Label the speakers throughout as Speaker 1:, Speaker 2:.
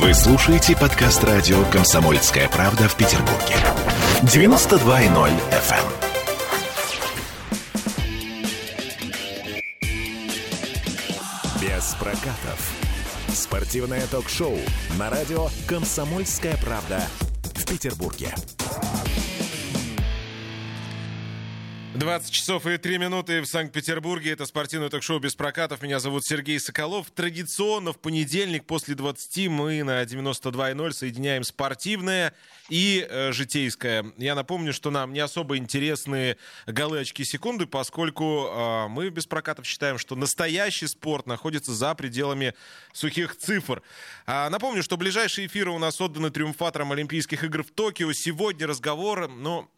Speaker 1: Вы слушаете подкаст радио «Комсомольская правда» в Петербурге. 92.0 FM. Без прокатов. Спортивное ток-шоу на радио «Комсомольская правда» в Петербурге.
Speaker 2: 20 часов и 3 минуты в Санкт-Петербурге. Это спортивное ток-шоу без прокатов. Меня зовут Сергей Соколов. Традиционно в понедельник после 20 мы на 92.0 соединяем спортивное и э, житейское. Я напомню, что нам не особо интересны голы, очки, секунды, поскольку э, мы без прокатов считаем, что настоящий спорт находится за пределами сухих цифр. А, напомню, что ближайшие эфиры у нас отданы триумфаторам Олимпийских игр в Токио. Сегодня разговор, но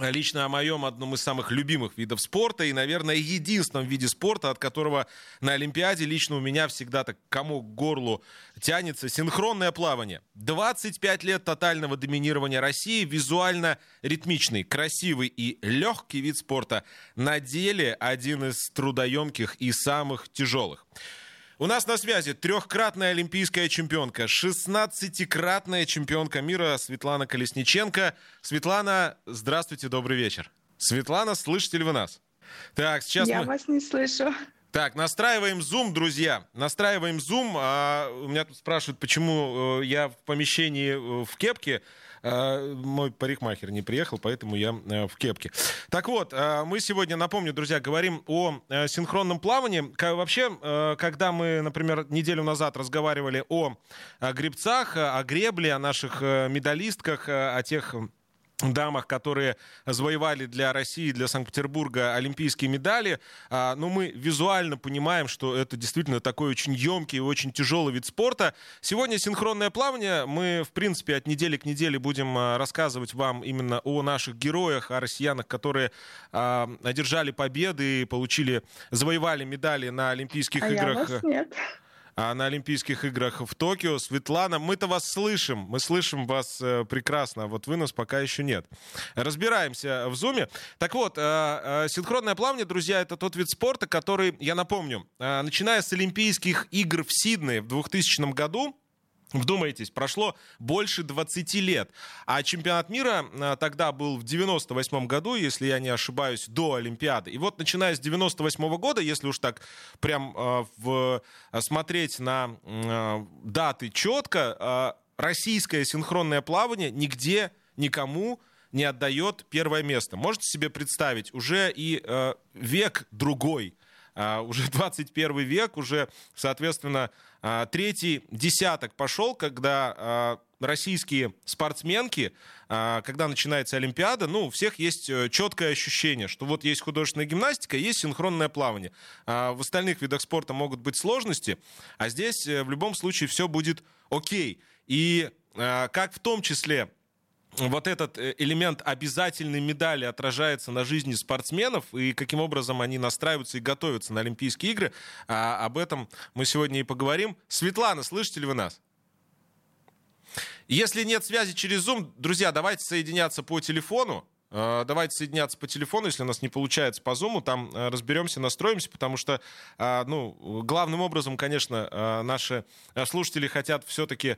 Speaker 2: лично о моем одном из самых любимых видов спорта и, наверное, единственном виде спорта, от которого на Олимпиаде лично у меня всегда так комок к горлу тянется, синхронное плавание. 25 лет тотального доминирования России, визуально ритмичный, красивый и легкий вид спорта. На деле один из трудоемких и самых тяжелых. У нас на связи трехкратная олимпийская чемпионка, 16-кратная чемпионка мира Светлана Колесниченко. Светлана, здравствуйте, добрый вечер. Светлана, слышите ли вы нас?
Speaker 3: Так, сейчас Я мы... вас не слышу.
Speaker 2: Так, настраиваем Zoom, друзья. Настраиваем Zoom. А, у меня тут спрашивают, почему э, я в помещении э, в кепке. А, мой парикмахер не приехал, поэтому я э, в кепке. Так вот, а, мы сегодня, напомню, друзья, говорим о э, синхронном плавании. Вообще, э, когда мы, например, неделю назад разговаривали о гребцах, о гребле, о наших медалистках, о тех дамах, которые завоевали для России, для Санкт-Петербурга олимпийские медали. А, но мы визуально понимаем, что это действительно такой очень емкий и очень тяжелый вид спорта. Сегодня синхронное плавание. Мы, в принципе, от недели к неделе будем а, рассказывать вам именно о наших героях, о россиянах, которые а, одержали победы и получили, завоевали медали на Олимпийских
Speaker 3: а
Speaker 2: играх.
Speaker 3: Я вас нет
Speaker 2: на Олимпийских играх в Токио. Светлана, мы-то вас слышим, мы слышим вас э, прекрасно, а вот вы нас пока еще нет. Разбираемся в зуме. Так вот, э, э, синхронное плавание, друзья, это тот вид спорта, который, я напомню, начиная с Олимпийских игр в Сиднее в 2000 году, Вдумайтесь, прошло больше 20 лет. А чемпионат мира а, тогда был в 98 году, если я не ошибаюсь, до Олимпиады. И вот начиная с 98 года, если уж так прям э, в, смотреть на э, даты четко, э, российское синхронное плавание нигде никому не отдает первое место. Можете себе представить, уже и э, век другой, э, уже 21 век, уже, соответственно, а, третий десяток пошел, когда а, российские спортсменки, а, когда начинается Олимпиада, ну, у всех есть э, четкое ощущение, что вот есть художественная гимнастика, есть синхронное плавание. В остальных видах спорта могут быть сложности, а здесь э, в любом случае все будет окей. И как в том числе вот этот э, элемент обязательной медали отражается на жизни спортсменов и каким образом они настраиваются и готовятся на Олимпийские игры. А, об этом мы сегодня и поговорим. Светлана, слышите ли вы нас? Если нет связи через Zoom, друзья, давайте соединяться по телефону. Э, давайте соединяться по телефону, если у нас не получается по Zoom, там э, разберемся, настроимся, потому что, э, ну, главным образом, конечно, наши слушатели хотят все-таки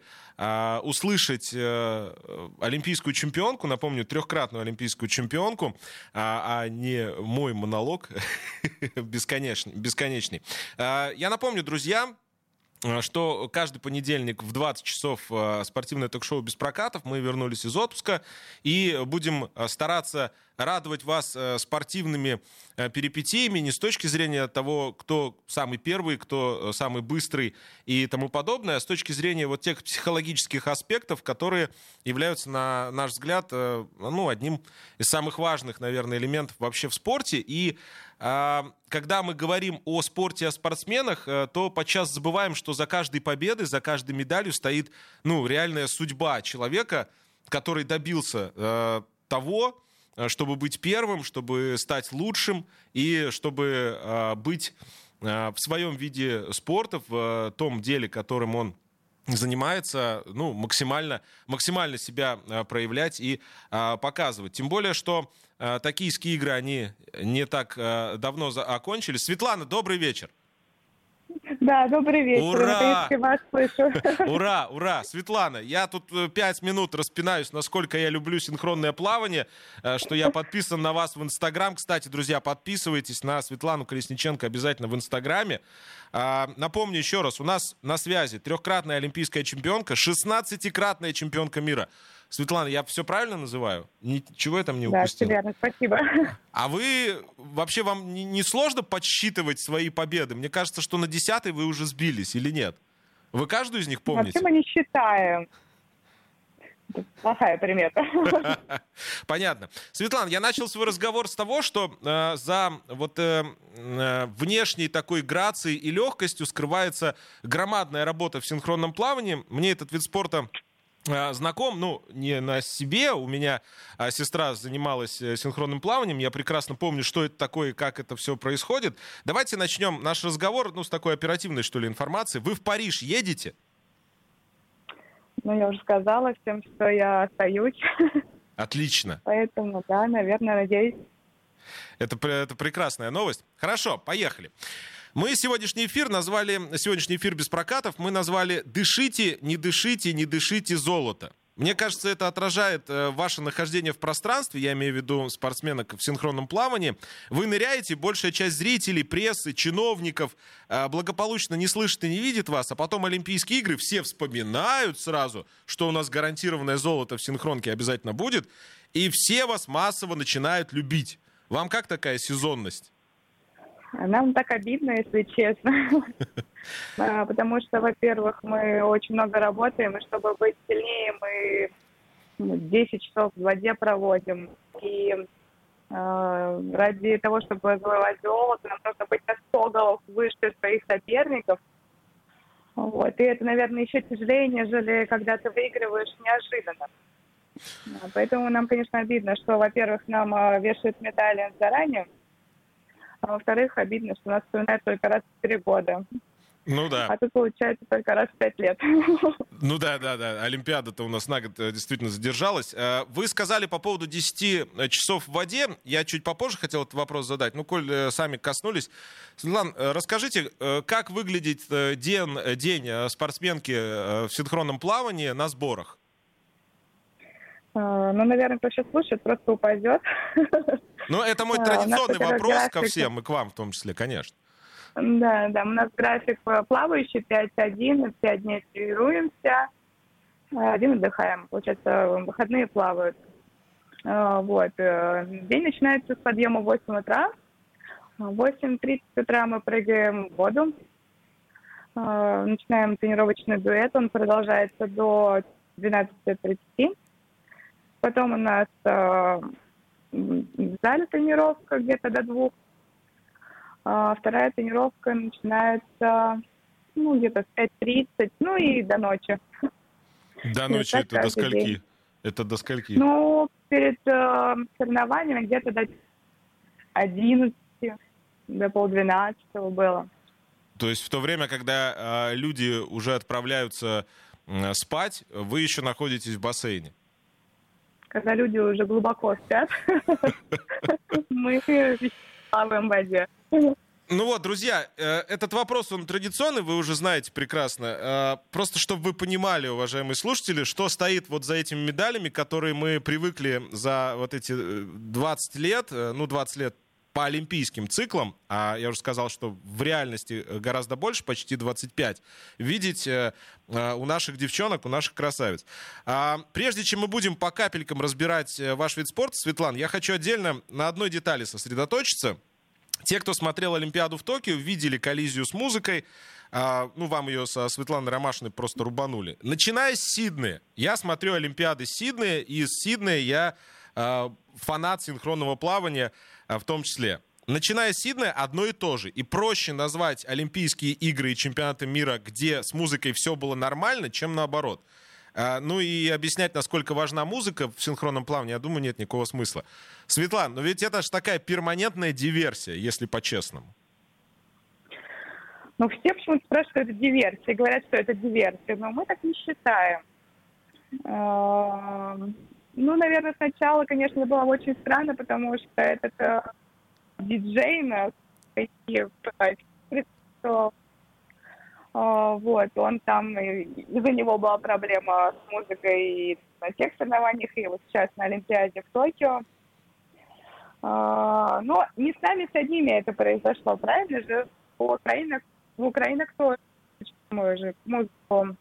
Speaker 2: услышать олимпийскую чемпионку, напомню, трехкратную олимпийскую чемпионку, а не мой монолог бесконечный. бесконечный. Я напомню, друзья, что каждый понедельник в 20 часов э, спортивное ток-шоу без прокатов. Мы вернулись из отпуска и будем э, стараться радовать вас спортивными перипетиями не с точки зрения того, кто самый первый, кто самый быстрый и тому подобное, а с точки зрения вот тех психологических аспектов, которые являются, на наш взгляд, ну, одним из самых важных, наверное, элементов вообще в спорте. И а, когда мы говорим о спорте, о спортсменах, э, то подчас забываем, что за каждой победой, за каждой медалью стоит ну, реальная судьба человека, который добился э, того, э, чтобы быть первым, чтобы стать лучшим и чтобы быть в своем виде спорта, в том деле, которым он занимается, ну, максимально, максимально себя проявлять и показывать. Тем более, что Э, токийские игры, они не так э, давно окончились. Светлана, добрый вечер.
Speaker 3: Да, добрый вечер.
Speaker 2: Ура!
Speaker 3: вас слышу.
Speaker 2: Ура, ура. Светлана, я тут э, пять минут распинаюсь, насколько я люблю синхронное плавание, э, что я подписан на вас в Инстаграм. Кстати, друзья, подписывайтесь на Светлану Колесниченко обязательно в Инстаграме. А, напомню еще раз, у нас на связи трехкратная олимпийская чемпионка, 16-кратная чемпионка мира. Светлана, я все правильно называю? Ничего я там не упустил?
Speaker 3: Да, верно, спасибо.
Speaker 2: А вы, вообще вам не, не сложно подсчитывать свои победы? Мне кажется, что на десятой вы уже сбились или нет? Вы каждую из них помните?
Speaker 3: Вообще мы не считаем. Плохая примета.
Speaker 2: Понятно. Светлана, я начал свой разговор с того, что э, за вот э, э, внешней такой грацией и легкостью скрывается громадная работа в синхронном плавании. Мне этот вид спорта знаком, ну, не на себе, у меня а, сестра занималась э, синхронным плаванием, я прекрасно помню, что это такое и как это все происходит. Давайте начнем наш разговор, ну, с такой оперативной, что ли, информации. Вы в Париж едете?
Speaker 3: Ну, я уже сказала всем, что я остаюсь.
Speaker 2: Отлично.
Speaker 3: Поэтому, да, наверное, надеюсь.
Speaker 2: Это, это прекрасная новость. Хорошо, поехали. Мы сегодняшний эфир назвали, сегодняшний эфир без прокатов, мы назвали «Дышите, не дышите, не дышите золото». Мне кажется, это отражает э, ваше нахождение в пространстве, я имею в виду спортсменок в синхронном плавании. Вы ныряете, большая часть зрителей, прессы, чиновников э, благополучно не слышит и не видит вас, а потом Олимпийские игры все вспоминают сразу, что у нас гарантированное золото в синхронке обязательно будет, и все вас массово начинают любить. Вам как такая сезонность?
Speaker 3: Нам так обидно, если честно. А, потому что, во-первых, мы очень много работаем, и чтобы быть сильнее, мы 10 часов в воде проводим. И э, ради того, чтобы завоевать золото, нам нужно быть на 100 голов выше своих соперников. Вот. И это, наверное, еще тяжелее, нежели когда ты выигрываешь неожиданно. Поэтому нам, конечно, обидно, что, во-первых, нам вешают медали заранее, а во-вторых, обидно, что нас вспоминают только раз в три года.
Speaker 2: Ну да.
Speaker 3: А тут получается только раз в пять лет.
Speaker 2: Ну да, да, да. Олимпиада-то у нас на год э, действительно задержалась. Э, вы сказали по поводу 10 э, часов в воде. Я чуть попозже хотел этот вопрос задать. Ну, коль сами коснулись. Светлана, расскажите, как выглядит день, день спортсменки в синхронном плавании на сборах?
Speaker 3: Ну, наверное, кто сейчас слушает, просто упадет.
Speaker 2: Ну, это мой традиционный вопрос график... ко всем, и к вам в том числе, конечно.
Speaker 3: Да, да, у нас график плавающий, 5-1, 5 дней тренируемся, один отдыхаем. Получается, выходные плавают. Вот. Э, день начинается с подъема в 8 утра. В 8.30 утра мы прыгаем в воду. Начинаем тренировочный дуэт, он продолжается до 12.30. Потом у нас э, в зале тренировка где-то до двух. А вторая тренировка начинается ну, где-то в 5.30, ну и до ночи.
Speaker 2: До ночи это до скольки? День. Это до скольки?
Speaker 3: Ну, перед э, соревнованиями где-то до 11, до полдвенадцатого было.
Speaker 2: То есть в то время, когда э, люди уже отправляются э, спать, вы еще находитесь в бассейне?
Speaker 3: Когда люди уже глубоко спят, мы плаваем в воде.
Speaker 2: Ну вот, друзья, э, этот вопрос, он традиционный, вы уже знаете прекрасно. Э, просто чтобы вы понимали, уважаемые слушатели, что стоит вот за этими медалями, которые мы привыкли за вот эти 20 э, лет, ну 20 лет по олимпийским циклам, а я уже сказал, что в реальности гораздо больше, почти 25, видеть э, э, у наших девчонок, у наших красавиц. А, прежде чем мы будем по капелькам разбирать э, ваш вид спорта, Светлана, я хочу отдельно на одной детали сосредоточиться. Те, кто смотрел Олимпиаду в Токио, видели коллизию с музыкой. А, ну, вам ее со Светланой Ромашиной просто рубанули. Начиная с Сиднея. Я смотрю Олимпиады Сиднея, и из Сиднея я а, фанат синхронного плавания в том числе. Начиная с Сиднея, одно и то же. И проще назвать Олимпийские игры и чемпионаты мира, где с музыкой все было нормально, чем наоборот. А, ну и объяснять, насколько важна музыка в синхронном плавании, я думаю, нет никакого смысла. Светлана, но ведь это же такая перманентная диверсия, если по-честному.
Speaker 3: Ну, все почему-то спрашивают, что это диверсия, говорят, что это диверсия, но мы так не считаем. Ну, наверное, сначала, конечно, было очень странно, потому что этот э, диджей нас А, вот, он там, из-за него была проблема с музыкой и на тех соревнованиях, и вот сейчас на Олимпиаде в Токио. А, но не с нами, с одними это произошло, правильно же? У Украины, в Украине кто мы же музыку.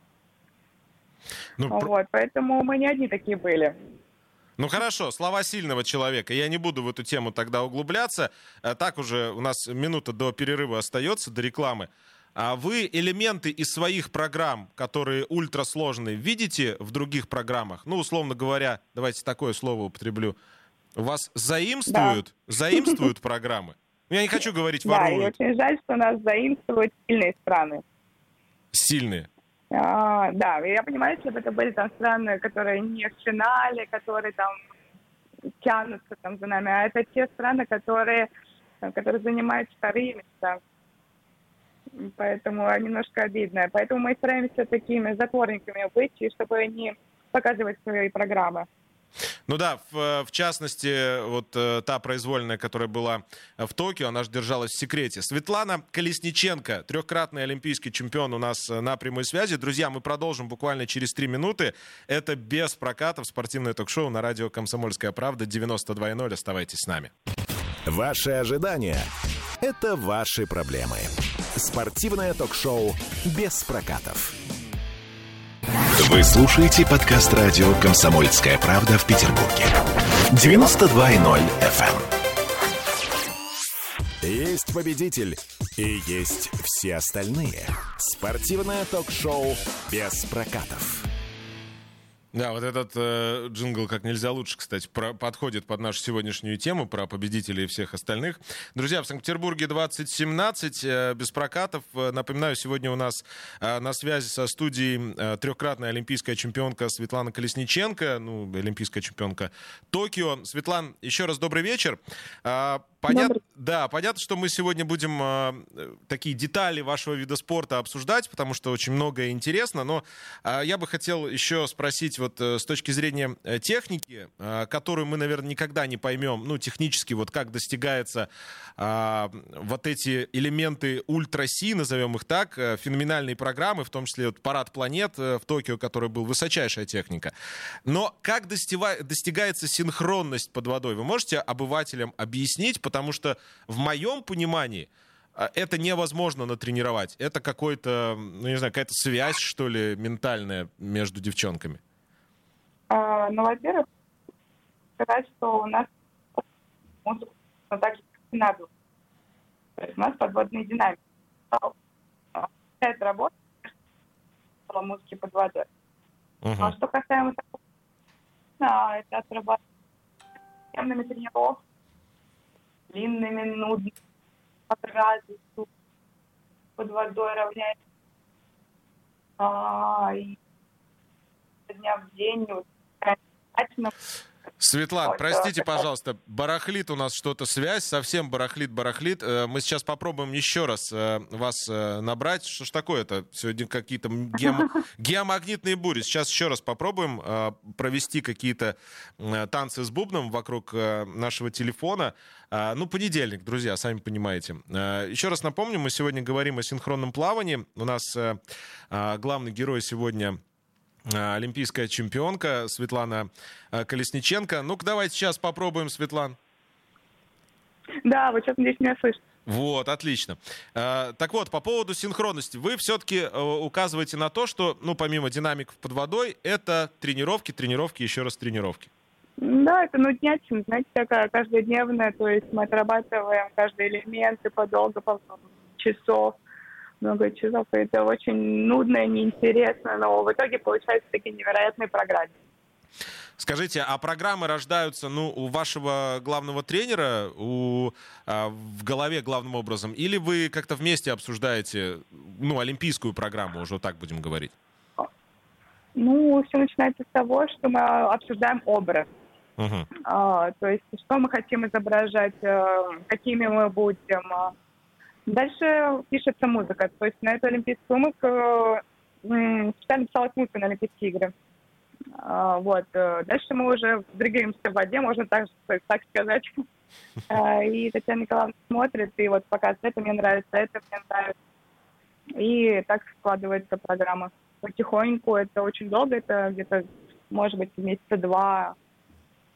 Speaker 3: Ну, вот, поэтому мы не одни такие были.
Speaker 2: Ну хорошо, слова сильного человека. Я не буду в эту тему тогда углубляться. Э, так уже у нас минута до перерыва остается, до рекламы. А вы элементы из своих программ, которые ультрасложные, видите в других программах? Ну, условно говоря, давайте такое слово употреблю. Вас заимствуют, да. заимствуют программы? Ну, я не хочу говорить воруют.
Speaker 3: Да, и очень жаль, что нас заимствуют сильные страны.
Speaker 2: Сильные?
Speaker 3: А, да, я понимаю, если бы это были там страны, которые не в финале, которые там тянутся там за нами, а это те страны, которые, которые занимают вторые места. Поэтому немножко обидно. Поэтому мы стараемся такими затворниками быть, и чтобы не показывать свои программы.
Speaker 2: Ну да, в, в частности, вот э, та произвольная, которая была в Токио, она же держалась в секрете. Светлана Колесниченко, трехкратный олимпийский чемпион у нас э, на прямой связи. Друзья, мы продолжим буквально через три минуты. Это без прокатов спортивное ток-шоу на радио «Комсомольская правда» 92.0. Оставайтесь с нами.
Speaker 1: Ваши ожидания – это ваши проблемы. Спортивное ток-шоу без прокатов. Вы слушаете подкаст радио «Комсомольская правда» в Петербурге. 92.0 FM. Эм. Есть победитель и есть все остальные. Спортивное ток-шоу без прокатов.
Speaker 2: Да, вот этот э, джингл как нельзя лучше, кстати, про, подходит под нашу сегодняшнюю тему про победителей и всех остальных. Друзья, в Санкт-Петербурге 2017, э, без прокатов. Э, напоминаю, сегодня у нас э, на связи со студией э, трехкратная олимпийская чемпионка Светлана Колесниченко, ну, олимпийская чемпионка Токио. Светлан, еще раз добрый вечер. Э, Понятно, да, понятно, что мы сегодня будем э, такие детали вашего вида спорта обсуждать, потому что очень многое интересно. Но э, я бы хотел еще спросить вот э, с точки зрения э, техники, э, которую мы, наверное, никогда не поймем, ну, технически, вот как достигается э, вот эти элементы ультра-си, назовем их так, феноменальные программы, в том числе вот парад планет в Токио, который был высочайшая техника. Но как достива- достигается синхронность под водой? Вы можете обывателям объяснить? потому что в моем понимании а, это невозможно натренировать. Это какой-то, ну не знаю, какая-то связь, что ли, ментальная между девчонками.
Speaker 3: А, ну, во-первых, сказать, что у нас музыка, но также надо. То есть у нас подводные динамики. Это работа музыки под водой. Uh-huh. А что касаемо такого, это отрабатывать темными тренировками, длинными, нудными, под радостью, под водой равняется. А, и дня в день, вот,
Speaker 2: Светлана, простите, пожалуйста, барахлит у нас что-то связь, совсем барахлит, барахлит. Э, мы сейчас попробуем еще раз э, вас э, набрать. Что ж такое-то? Сегодня какие-то геом... геомагнитные бури. Сейчас еще раз попробуем провести какие-то танцы с бубном вокруг нашего телефона. Ну, понедельник, друзья, сами понимаете. Еще раз напомню, мы сегодня говорим о синхронном плавании. У нас главный герой сегодня олимпийская чемпионка Светлана э, Колесниченко. Ну-ка, давайте сейчас попробуем, Светлан.
Speaker 3: Да, вы что-то здесь меня слышите.
Speaker 2: Вот, отлично. Э, так вот, по поводу синхронности. Вы все-таки указываете на то, что, ну, помимо динамиков под водой, это тренировки, тренировки, еще раз тренировки.
Speaker 3: Да, это нуднятина, знаете, такая каждодневная, то есть мы отрабатываем каждый элемент и подолго, по часов много часов, и это очень нудно неинтересно, но в итоге получаются такие невероятные программы.
Speaker 2: Скажите, а программы рождаются, ну, у вашего главного тренера, у, а, в голове главным образом, или вы как-то вместе обсуждаете, ну, олимпийскую программу, уже так будем говорить?
Speaker 3: Ну, все начинается с того, что мы обсуждаем образ. Uh-huh. А, то есть, что мы хотим изображать, э, какими мы будем, а, Дальше пишется музыка. То есть на эту олимпийскую музыку специально писалась музыка на Олимпийские игры. А, вот. Э, дальше мы уже двигаемся в воде, можно так, так сказать. А, и Татьяна Николаевна смотрит и вот показывает, это мне нравится, это мне нравится. И так складывается программа. Потихоньку, это очень долго, это где-то, может быть, месяца два,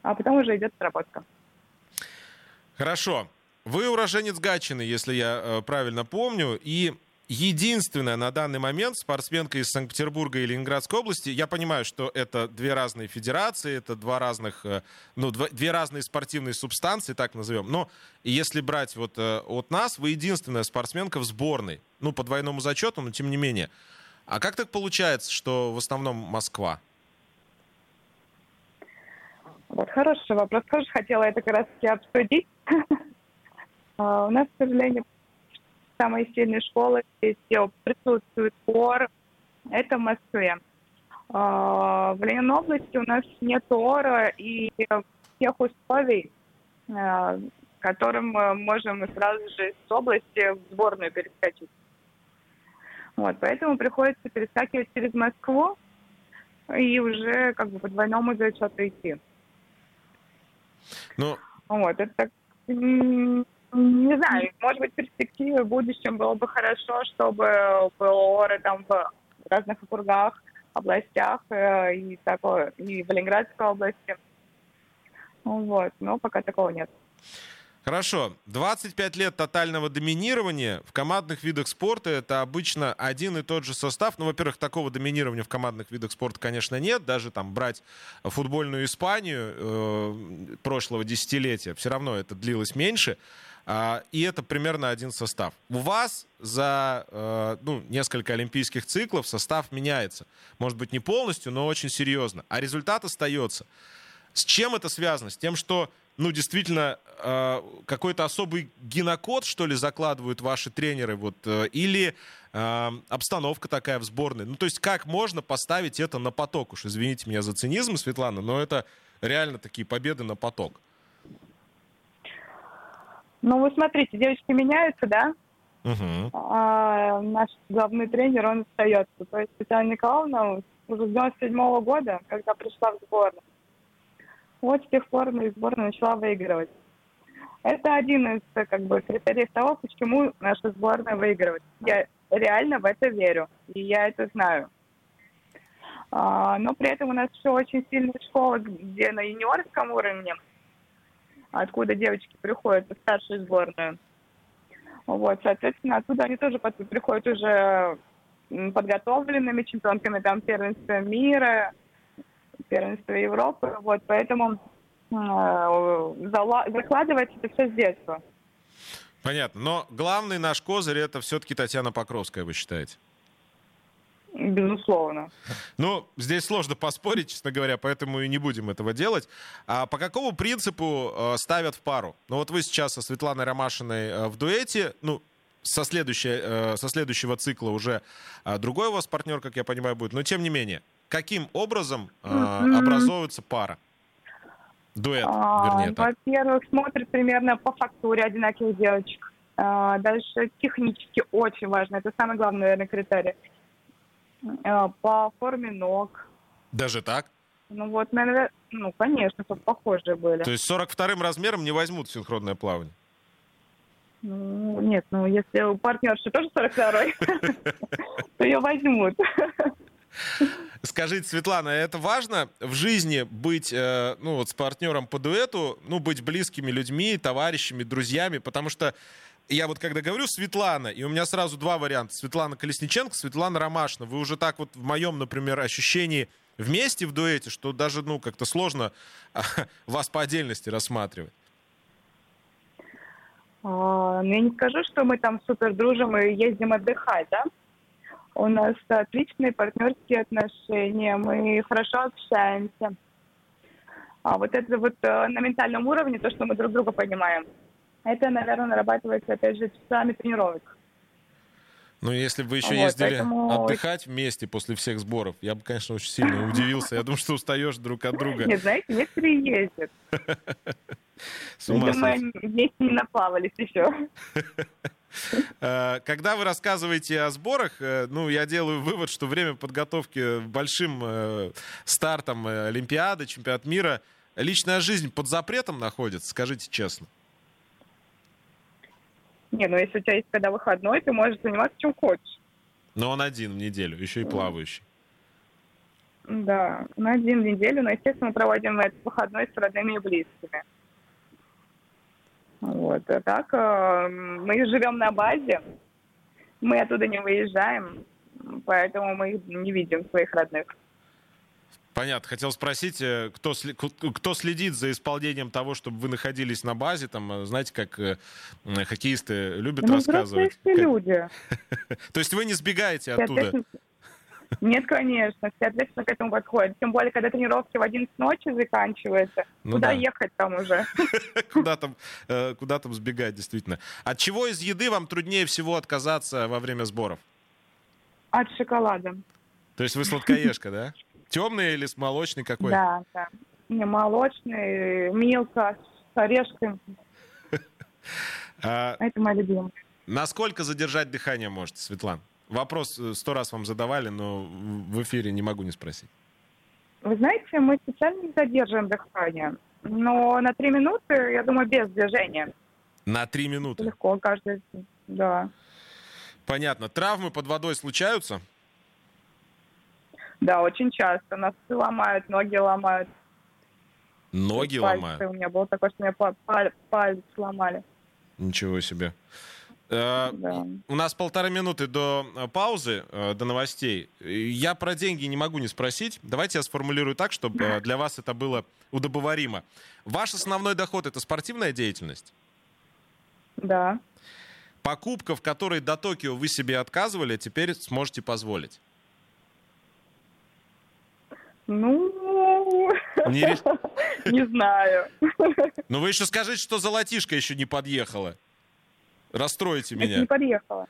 Speaker 3: а потом уже идет отработка.
Speaker 2: Хорошо. Вы уроженец Гатчины, если я э, правильно помню, и единственная на данный момент спортсменка из Санкт-Петербурга и Ленинградской области. Я понимаю, что это две разные федерации, это два разных, э, ну, два, две разные спортивные субстанции, так назовем. Но если брать вот э, от нас, вы единственная спортсменка в сборной. Ну, по двойному зачету, но тем не менее. А как так получается, что в основном Москва?
Speaker 3: Вот хороший вопрос. Тоже хотела это как раз таки обсудить. А, у нас, к сожалению, самые сильные школы, где присутствует ОР, это в Москве. А, в Ленинобласти у нас нет ОРа и тех условий, а, которым мы можем сразу же из области в сборную перескочить. Вот, поэтому приходится перескакивать через Москву и уже как бы по двойному зачету идти. Ну... Вот, это так не знаю, может быть, в перспективе в будущем было бы хорошо, чтобы ПОРы там в разных округах, областях э, и такое, и в Ленинградской области. Вот, но пока такого нет.
Speaker 2: Хорошо. 25 лет тотального доминирования в командных видах спорта это обычно один и тот же состав. Ну, во-первых, такого доминирования в командных видах спорта, конечно, нет. Даже там брать футбольную Испанию э, прошлого десятилетия, все равно это длилось меньше. А, и это примерно один состав. У вас за э, ну, несколько олимпийских циклов состав меняется. Может быть, не полностью, но очень серьезно. А результат остается. С чем это связано? С тем, что ну, действительно, э, какой-то особый генокод, что ли, закладывают ваши тренеры, вот, э, или обстановка такая в сборной. Ну, то есть, как можно поставить это на поток? Уж извините меня за цинизм, Светлана, но это реально такие победы на поток.
Speaker 3: Ну, вы смотрите, девочки меняются, да? Угу. А, наш главный тренер, он остается. То есть Татьяна Николаевна уже с 97 -го года, когда пришла в сборную, вот с тех пор мы сборная начала выигрывать. Это один из как бы, критериев того, почему наша сборная выигрывает. Я реально в это верю, и я это знаю. А, но при этом у нас еще очень сильная школа, где на юниорском уровне – откуда девочки приходят в старшую сборную. Вот, соответственно, оттуда они тоже приходят уже подготовленными чемпионками там первенства мира, первенства Европы. Вот, поэтому э, закладывается это все с детства.
Speaker 2: Понятно. Но главный наш козырь это все-таки Татьяна Покровская, вы считаете?
Speaker 3: Безусловно.
Speaker 2: Ну, здесь сложно поспорить, честно говоря, поэтому и не будем этого делать. А по какому принципу э, ставят в пару? Ну, вот вы сейчас со Светланой Ромашиной э, в дуэте, ну, со, следующей, э, со следующего цикла уже э, другой у вас партнер, как я понимаю, будет. Но тем не менее, каким образом э, образуется пара? Дуэт, а, вернее.
Speaker 3: Так. Во-первых, смотрят примерно по фактуре одинаковых девочек. А, дальше технически очень важно. Это самый главный, наверное, критерий. Э, по форме ног.
Speaker 2: Даже так?
Speaker 3: Ну вот, наверное, ну, конечно, чтобы похожие были.
Speaker 2: То есть 42-м размером не возьмут синхронное плавание?
Speaker 3: Ну, нет, ну если у партнерши тоже 42-й, то ее возьмут.
Speaker 2: Скажите, Светлана, это важно в жизни быть, э, ну вот с партнером по дуэту, ну быть близкими людьми, товарищами, друзьями, потому что я вот когда говорю Светлана, и у меня сразу два варианта. Светлана Колесниченко, Светлана Ромашина. Вы уже так вот в моем, например, ощущении вместе в дуэте, что даже, ну, как-то сложно вас по отдельности рассматривать.
Speaker 3: А, ну, я не скажу, что мы там супер дружим и ездим отдыхать, да? У нас отличные партнерские отношения, мы хорошо общаемся. А вот это вот э, на ментальном уровне, то, что мы друг друга понимаем – это, наверное, нарабатывается, опять же, часами тренировок.
Speaker 2: Ну, если бы вы еще вот, ездили поэтому... отдыхать вместе после всех сборов, я бы, конечно, очень сильно удивился. Я думаю, что устаешь друг от друга.
Speaker 3: Нет, знаете, некоторые ездят. С ума Видимо, вместе не наплавались еще.
Speaker 2: Э, когда вы рассказываете о сборах, э, ну, я делаю вывод, что время подготовки большим э, стартом Олимпиады, чемпионат мира, личная жизнь под запретом находится, скажите честно.
Speaker 3: Не, ну если у тебя есть когда выходной, ты можешь заниматься чем хочешь.
Speaker 2: Но он один в неделю, еще и плавающий.
Speaker 3: Да, на один в неделю, но, естественно, мы проводим этот выходной с родными и близкими. Вот. А так, э, мы живем на базе, мы оттуда не выезжаем, поэтому мы не видим своих родных.
Speaker 2: Понятно. Хотел спросить, э, кто, кто следит за исполнением того, чтобы вы находились на базе, там, э, знаете, как э, хоккеисты любят ну, рассказывать.
Speaker 3: Все люди.
Speaker 2: То есть вы не сбегаете оттуда?
Speaker 3: Нет, конечно, все ответственно к этому подходят. Тем более, когда тренировки в 11 ночи заканчиваются, ну куда да. ехать там уже?
Speaker 2: куда, там, куда там сбегать, действительно. От чего из еды вам труднее всего отказаться во время сборов?
Speaker 3: От шоколада.
Speaker 2: То есть вы сладкоежка, да? Темный или с молочный какой?
Speaker 3: Да, да. Не, молочный, милка с орешками. А Это моя любимая.
Speaker 2: Насколько задержать дыхание можете, Светлана? Вопрос э, сто раз вам задавали, но в эфире не могу не спросить.
Speaker 3: Вы знаете, мы специально не задерживаем дыхание, но на три минуты, я думаю, без движения.
Speaker 2: На три минуты?
Speaker 3: Легко, каждый, да.
Speaker 2: Понятно. Травмы под водой случаются?
Speaker 3: Да, очень часто. Носы ломают, ноги ломают.
Speaker 2: Ноги пальцы. ломают?
Speaker 3: У меня было такое, что меня палец сломали.
Speaker 2: Ничего себе. Э, да. У нас полторы минуты до э, паузы, э, до новостей. Я про деньги не могу не спросить. Давайте я сформулирую так, чтобы для вас это было удобоваримо. Ваш основной доход — это спортивная деятельность?
Speaker 3: Да.
Speaker 2: Покупка, в которой до Токио вы себе отказывали, теперь сможете позволить?
Speaker 3: Ну, не, не знаю.
Speaker 2: Ну вы еще скажите, что золотишко еще не подъехала. Расстроите меня.
Speaker 3: Это не подъехала.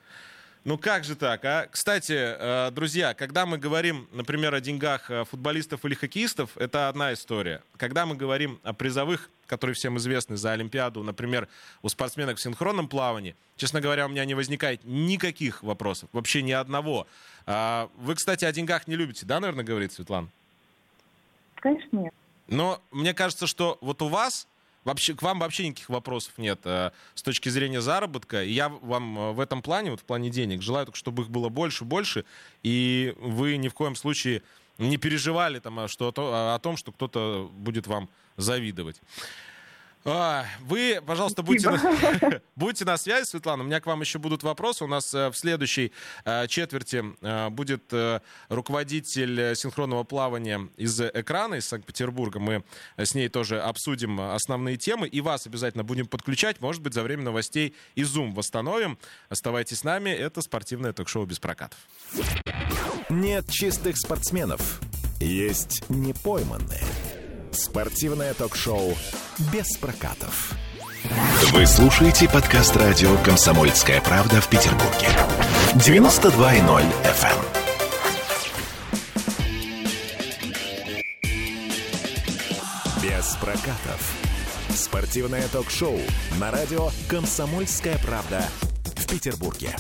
Speaker 2: Ну как же так, а? Кстати, э, друзья, когда мы говорим, например, о деньгах э, футболистов или хоккеистов, это одна история. Когда мы говорим о призовых, которые всем известны за Олимпиаду, например, у спортсменок в синхронном плавании, честно говоря, у меня не возникает никаких вопросов, вообще ни одного. А, вы, кстати, о деньгах не любите, да, наверное, говорит Светлана?
Speaker 3: Конечно, нет.
Speaker 2: Но мне кажется, что вот у вас вообще, к вам вообще никаких вопросов нет э, с точки зрения заработка. И я вам э, в этом плане, вот в плане денег, желаю только, чтобы их было больше, больше, и вы ни в коем случае не переживали там, а что, о, о том, что кто-то будет вам завидовать. А, вы, пожалуйста, будьте на, будьте на связи, Светлана. У меня к вам еще будут вопросы. У нас э, в следующей э, четверти э, будет руководитель синхронного плавания из экрана из Санкт-Петербурга. Мы с ней тоже обсудим основные темы. И вас обязательно будем подключать. Может быть, за время новостей и Zoom восстановим. Оставайтесь с нами. Это спортивное ток-шоу без прокатов.
Speaker 1: Нет чистых спортсменов. Есть непойманные. Спортивное ток-шоу «Без прокатов». Вы слушаете подкаст радио «Комсомольская правда» в Петербурге. 92.0 FM. Эм. «Без прокатов». Спортивное ток-шоу на радио «Комсомольская правда» в Петербурге.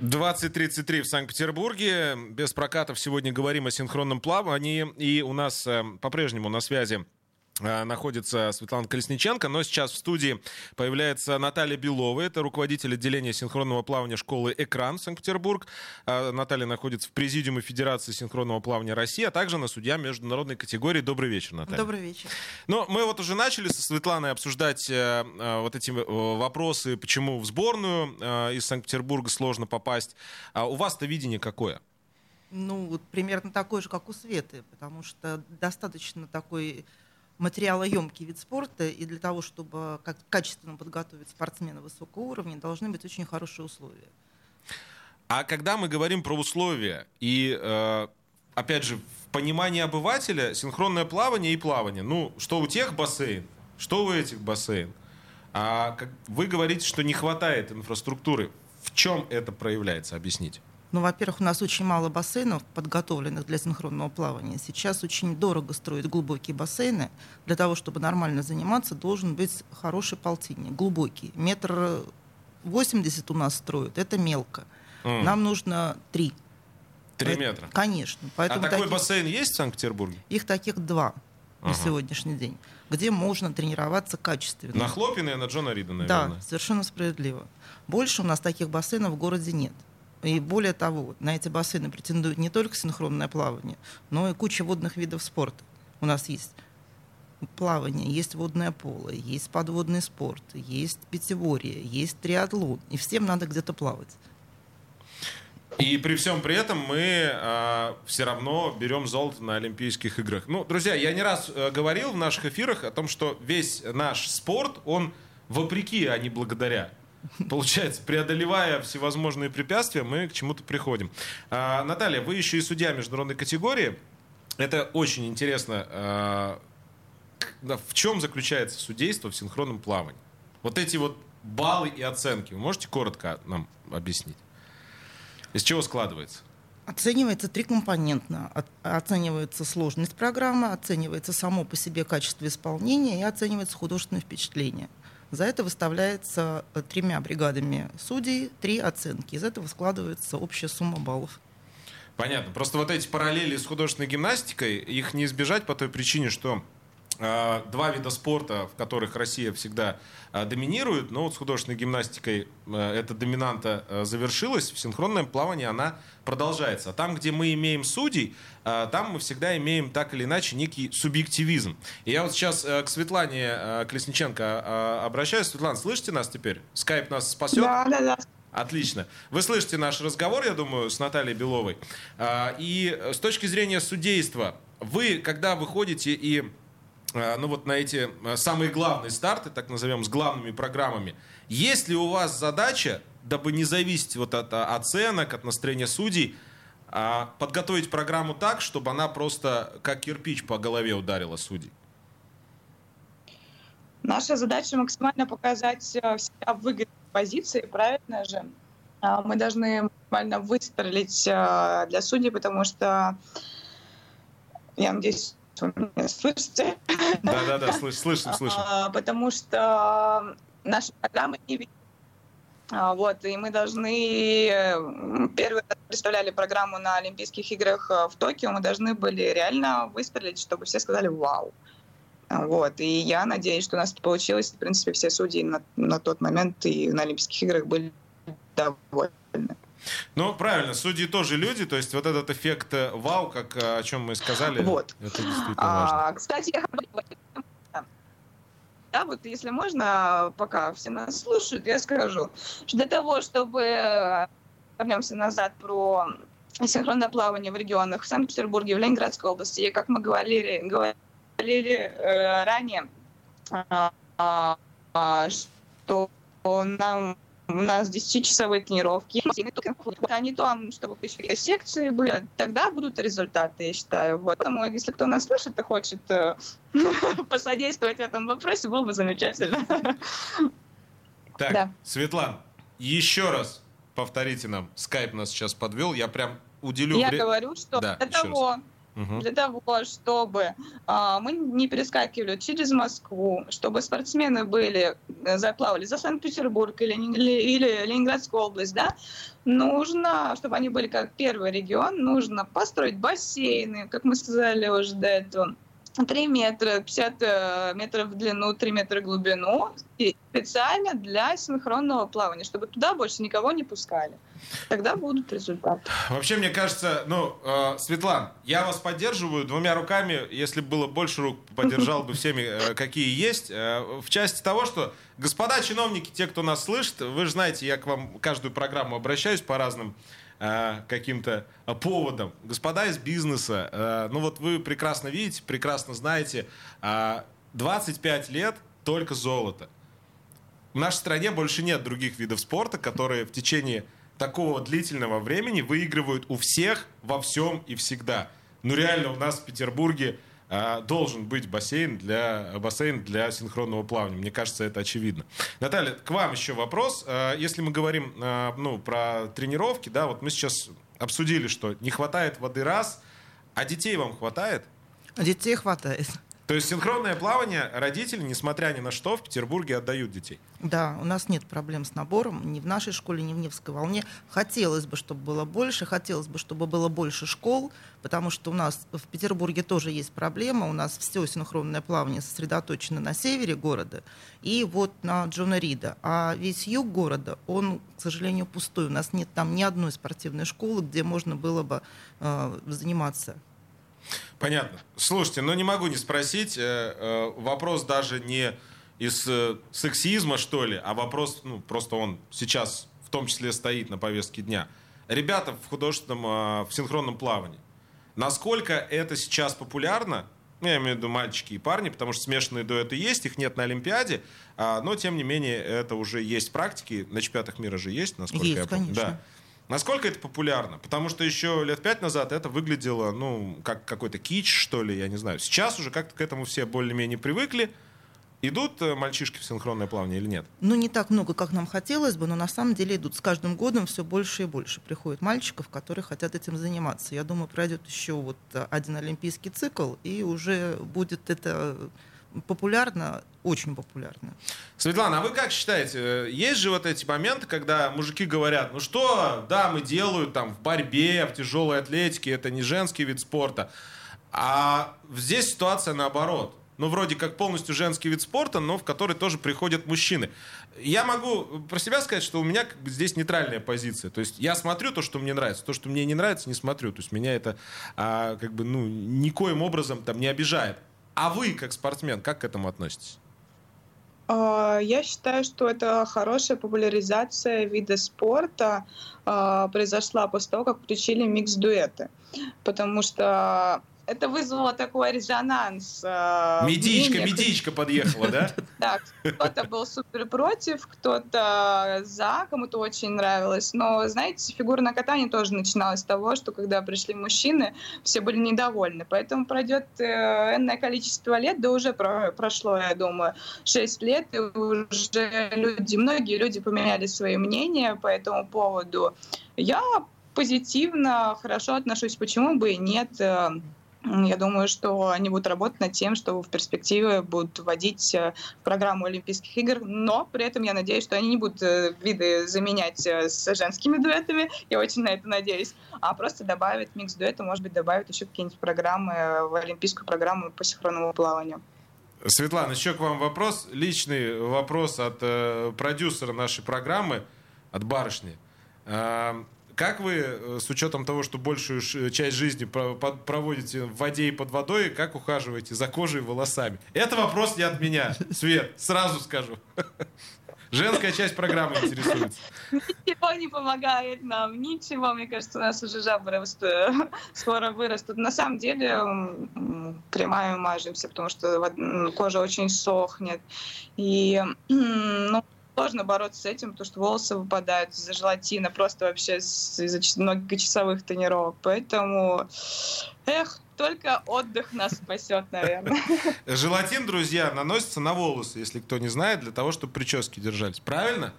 Speaker 2: 20.33 в Санкт-Петербурге. Без прокатов сегодня говорим о синхронном плавании. И у нас э, по-прежнему на связи находится Светлана Колесниченко, но сейчас в студии появляется Наталья Белова, это руководитель отделения синхронного плавания школы «Экран» Санкт-Петербург. Э, Наталья находится в президиуме Федерации синхронного плавания России, а также на судья международной категории. Добрый вечер, Наталья.
Speaker 4: Добрый вечер.
Speaker 2: Ну, мы вот уже начали со Светланой обсуждать э, вот эти вопросы, почему в сборную из Санкт-Петербурга сложно попасть. А у вас-то видение какое?
Speaker 4: Ну, вот примерно такое же, как у Светы, потому что достаточно такой материалоемкий вид спорта, и для того, чтобы как качественно подготовить спортсмена высокого уровня, должны быть очень хорошие условия.
Speaker 2: А когда мы говорим про условия и, э, опять же, в понимании обывателя синхронное плавание и плавание, ну, что у тех бассейн, что у этих бассейн, а вы говорите, что не хватает инфраструктуры. В чем это проявляется? Объясните.
Speaker 4: Ну, во-первых, у нас очень мало бассейнов, подготовленных для синхронного плавания. Сейчас очень дорого строить глубокие бассейны. Для того, чтобы нормально заниматься, должен быть хороший полтинник, глубокий. Метр восемьдесят у нас строят, это мелко. Mm. Нам нужно три.
Speaker 2: Три метра?
Speaker 4: Конечно.
Speaker 2: Поэтому а такой таких... бассейн есть в Санкт-Петербурге?
Speaker 4: Их таких два. на сегодняшний день, где можно тренироваться качественно.
Speaker 2: На Хлопина и на Джона Рида, наверное.
Speaker 4: Да, совершенно справедливо. Больше у нас таких бассейнов в городе нет. И более того, на эти бассейны претендует не только синхронное плавание, но и куча водных видов спорта. У нас есть плавание, есть водное поло, есть подводный спорт, есть пятиборье, есть триатлон. И всем надо где-то плавать.
Speaker 2: И при всем при этом мы э, все равно берем золото на Олимпийских играх. Ну, друзья, я не раз э, говорил в наших эфирах о том, что весь наш спорт, он вопреки, а не благодаря. Получается, преодолевая всевозможные препятствия, мы к чему-то приходим. А, Наталья, вы еще и судья международной категории. Это очень интересно. А, в чем заключается судейство в синхронном плавании? Вот эти вот баллы и оценки. Вы можете коротко нам объяснить? Из чего складывается?
Speaker 4: Оценивается трикомпонентно. Оценивается сложность программы, оценивается само по себе качество исполнения и оценивается художественное впечатление. За это выставляется э, тремя бригадами судей три оценки. Из этого складывается общая сумма баллов.
Speaker 2: Понятно. Просто вот эти параллели с художественной гимнастикой, их не избежать по той причине, что два вида спорта, в которых Россия всегда а, доминирует, но вот с художественной гимнастикой а, эта доминанта завершилась, в синхронном плавании она продолжается. А там, где мы имеем судей, там мы всегда имеем так или иначе некий субъективизм. И я вот сейчас к Светлане Колесниченко обращаюсь. Светлана, слышите нас теперь? Скайп нас спасет?
Speaker 3: Да, да, да.
Speaker 2: Отлично. Вы слышите наш разговор, я думаю, с Натальей Беловой. И с точки зрения судейства, вы, когда выходите и ну вот на эти э, самые главные старты, так назовем, с главными программами. Есть ли у вас задача, дабы не зависеть вот от э, оценок, от настроения судей, а, подготовить программу так, чтобы она просто как кирпич по голове ударила судей?
Speaker 3: Наша задача максимально показать себя в выгодной позиции, правильно же? А, мы должны максимально выстрелить для судей, потому что я надеюсь, вы меня слышите?
Speaker 2: Да-да-да, слышим, слышим. А,
Speaker 3: потому что наша программа не а, вот, и мы должны... Первый раз представляли программу на Олимпийских играх э, в Токио, мы должны были реально выстрелить, чтобы все сказали «Вау!». Вот, и я надеюсь, что у нас это получилось. В принципе, все судьи на, на тот момент и на Олимпийских играх были довольны.
Speaker 2: Ну, правильно, судьи тоже люди, то есть вот этот эффект э, вау, как э, о чем мы сказали,
Speaker 3: вот.
Speaker 2: это действительно важно.
Speaker 3: А, кстати, я да, вот если можно, пока все нас слушают, я скажу, что для того, чтобы э, вернемся назад про синхронное плавание в регионах в Санкт-Петербурге, в Ленинградской области, и как мы говорили, говорили э, ранее, э, э, что нам у нас 10-часовые тренировки. Они там, чтобы еще секции были, тогда будут результаты, я считаю. Вот. Поэтому, если кто нас слышит и хочет э, посодействовать в этом вопросе, было бы замечательно.
Speaker 2: Так, да. Светлан, еще раз повторите нам. Скайп нас сейчас подвел. Я прям уделю...
Speaker 3: Я говорю, что да, для того, раз угу. для того, чтобы а, мы не перескакивали через Москву, чтобы спортсмены были, э, заплавали за Санкт-Петербург или, или, Ленинградскую область, да, нужно, чтобы они были как первый регион, нужно построить бассейны, как мы сказали уже до этого, 3 метра, 50 э, метров в длину, 3 метра в глубину, и специально для синхронного плавания, чтобы туда больше никого не пускали. Тогда будут результаты.
Speaker 2: Вообще, мне кажется, ну, э, Светлан, я вас поддерживаю двумя руками. Если было больше рук, поддержал бы всеми, э, какие есть. Э, в части того, что, господа чиновники, те, кто нас слышит, вы же знаете, я к вам каждую программу обращаюсь по разным э, каким-то поводам. Господа из бизнеса, э, ну вот вы прекрасно видите, прекрасно знаете, э, 25 лет только золото. В нашей стране больше нет других видов спорта, которые в течение такого длительного времени выигрывают у всех во всем и всегда. Ну реально у нас в Петербурге э, должен быть бассейн для, бассейн для синхронного плавания. Мне кажется, это очевидно. Наталья, к вам еще вопрос. Э, если мы говорим э, ну, про тренировки, да, вот мы сейчас обсудили, что не хватает воды раз, а детей вам хватает?
Speaker 4: Детей хватает.
Speaker 2: То есть синхронное плавание родители, несмотря ни на что, в Петербурге отдают детей.
Speaker 4: Да, у нас нет проблем с набором ни в нашей школе, ни в Невской волне. Хотелось бы, чтобы было больше, хотелось бы, чтобы было больше школ, потому что у нас в Петербурге тоже есть проблема. У нас все синхронное плавание сосредоточено на севере города и вот на Джона Рида. А весь юг города, он, к сожалению, пустой. У нас нет там ни одной спортивной школы, где можно было бы э, заниматься
Speaker 2: Понятно. Слушайте, ну не могу не спросить. Э, э, вопрос даже не из э, сексизма, что ли, а вопрос, ну, просто он сейчас в том числе стоит на повестке дня. Ребята в художественном, в синхронном плавании. Насколько это сейчас популярно, ну, я имею в виду мальчики и парни, потому что смешанные дуэты есть, их нет на Олимпиаде, а, но тем не менее это уже есть практики, на чемпионатах мира же есть, насколько
Speaker 4: есть,
Speaker 2: я помню.
Speaker 4: Конечно.
Speaker 2: Да. Насколько это популярно? Потому что еще лет пять назад это выглядело, ну, как какой-то кич, что ли, я не знаю. Сейчас уже как-то к этому все более-менее привыкли. Идут э, мальчишки в синхронное плавание или нет?
Speaker 4: Ну, не так много, как нам хотелось бы, но на самом деле идут. С каждым годом все больше и больше приходит мальчиков, которые хотят этим заниматься. Я думаю, пройдет еще вот один олимпийский цикл, и уже будет это популярно, очень популярно.
Speaker 2: Светлана, а вы как считаете, есть же вот эти моменты, когда мужики говорят, ну что, дамы делают там в борьбе, в тяжелой атлетике, это не женский вид спорта, а здесь ситуация наоборот. Ну, вроде как полностью женский вид спорта, но в который тоже приходят мужчины. Я могу про себя сказать, что у меня как бы здесь нейтральная позиция. То есть я смотрю то, что мне нравится, то, что мне не нравится, не смотрю. То есть меня это а, как бы ну никоим образом там не обижает. А вы, как спортсмен, как к этому относитесь?
Speaker 3: А, я считаю, что это хорошая популяризация вида спорта а, произошла после того, как включили микс-дуэты. Потому что это вызвало такой резонанс.
Speaker 2: Э, медичка, медичка подъехала, да?
Speaker 3: Да, кто-то был супер против, кто-то за, кому-то очень нравилось. Но, знаете, фигурное катание тоже начиналось с того, что когда пришли мужчины, все были недовольны. Поэтому пройдет э, энное количество лет, да уже прошло, я думаю, 6 лет, и уже люди, многие люди поменяли свои мнения по этому поводу. Я позитивно, хорошо отношусь, почему бы и нет. Я думаю, что они будут работать над тем, что в перспективе будут вводить э, программу Олимпийских игр, но при этом я надеюсь, что они не будут э, виды заменять э, с женскими дуэтами, я очень на это надеюсь, а просто добавят микс дуэта, может быть, добавят еще какие-нибудь программы в олимпийскую программу по синхронному плаванию.
Speaker 2: Светлана, еще к вам вопрос, личный вопрос от э, продюсера нашей программы, от барышни. Э, как вы, э, с учетом того, что большую часть жизни проводите в воде и под водой, как ухаживаете за кожей и волосами? Это вопрос не от меня, Свет, сразу скажу. Женская часть программы интересуется.
Speaker 3: Ничего не помогает нам, ничего. Мне кажется, у нас уже жабры скоро вырастут. На самом деле кремами мажемся, потому что кожа очень сохнет. И ну, сложно бороться с этим, потому что волосы выпадают из-за желатина, просто вообще из-за многочасовых тренировок. Поэтому, эх, только отдых нас спасет, наверное.
Speaker 2: Желатин, друзья, наносится на волосы, если кто не знает, для того, чтобы прически держались. Правильно?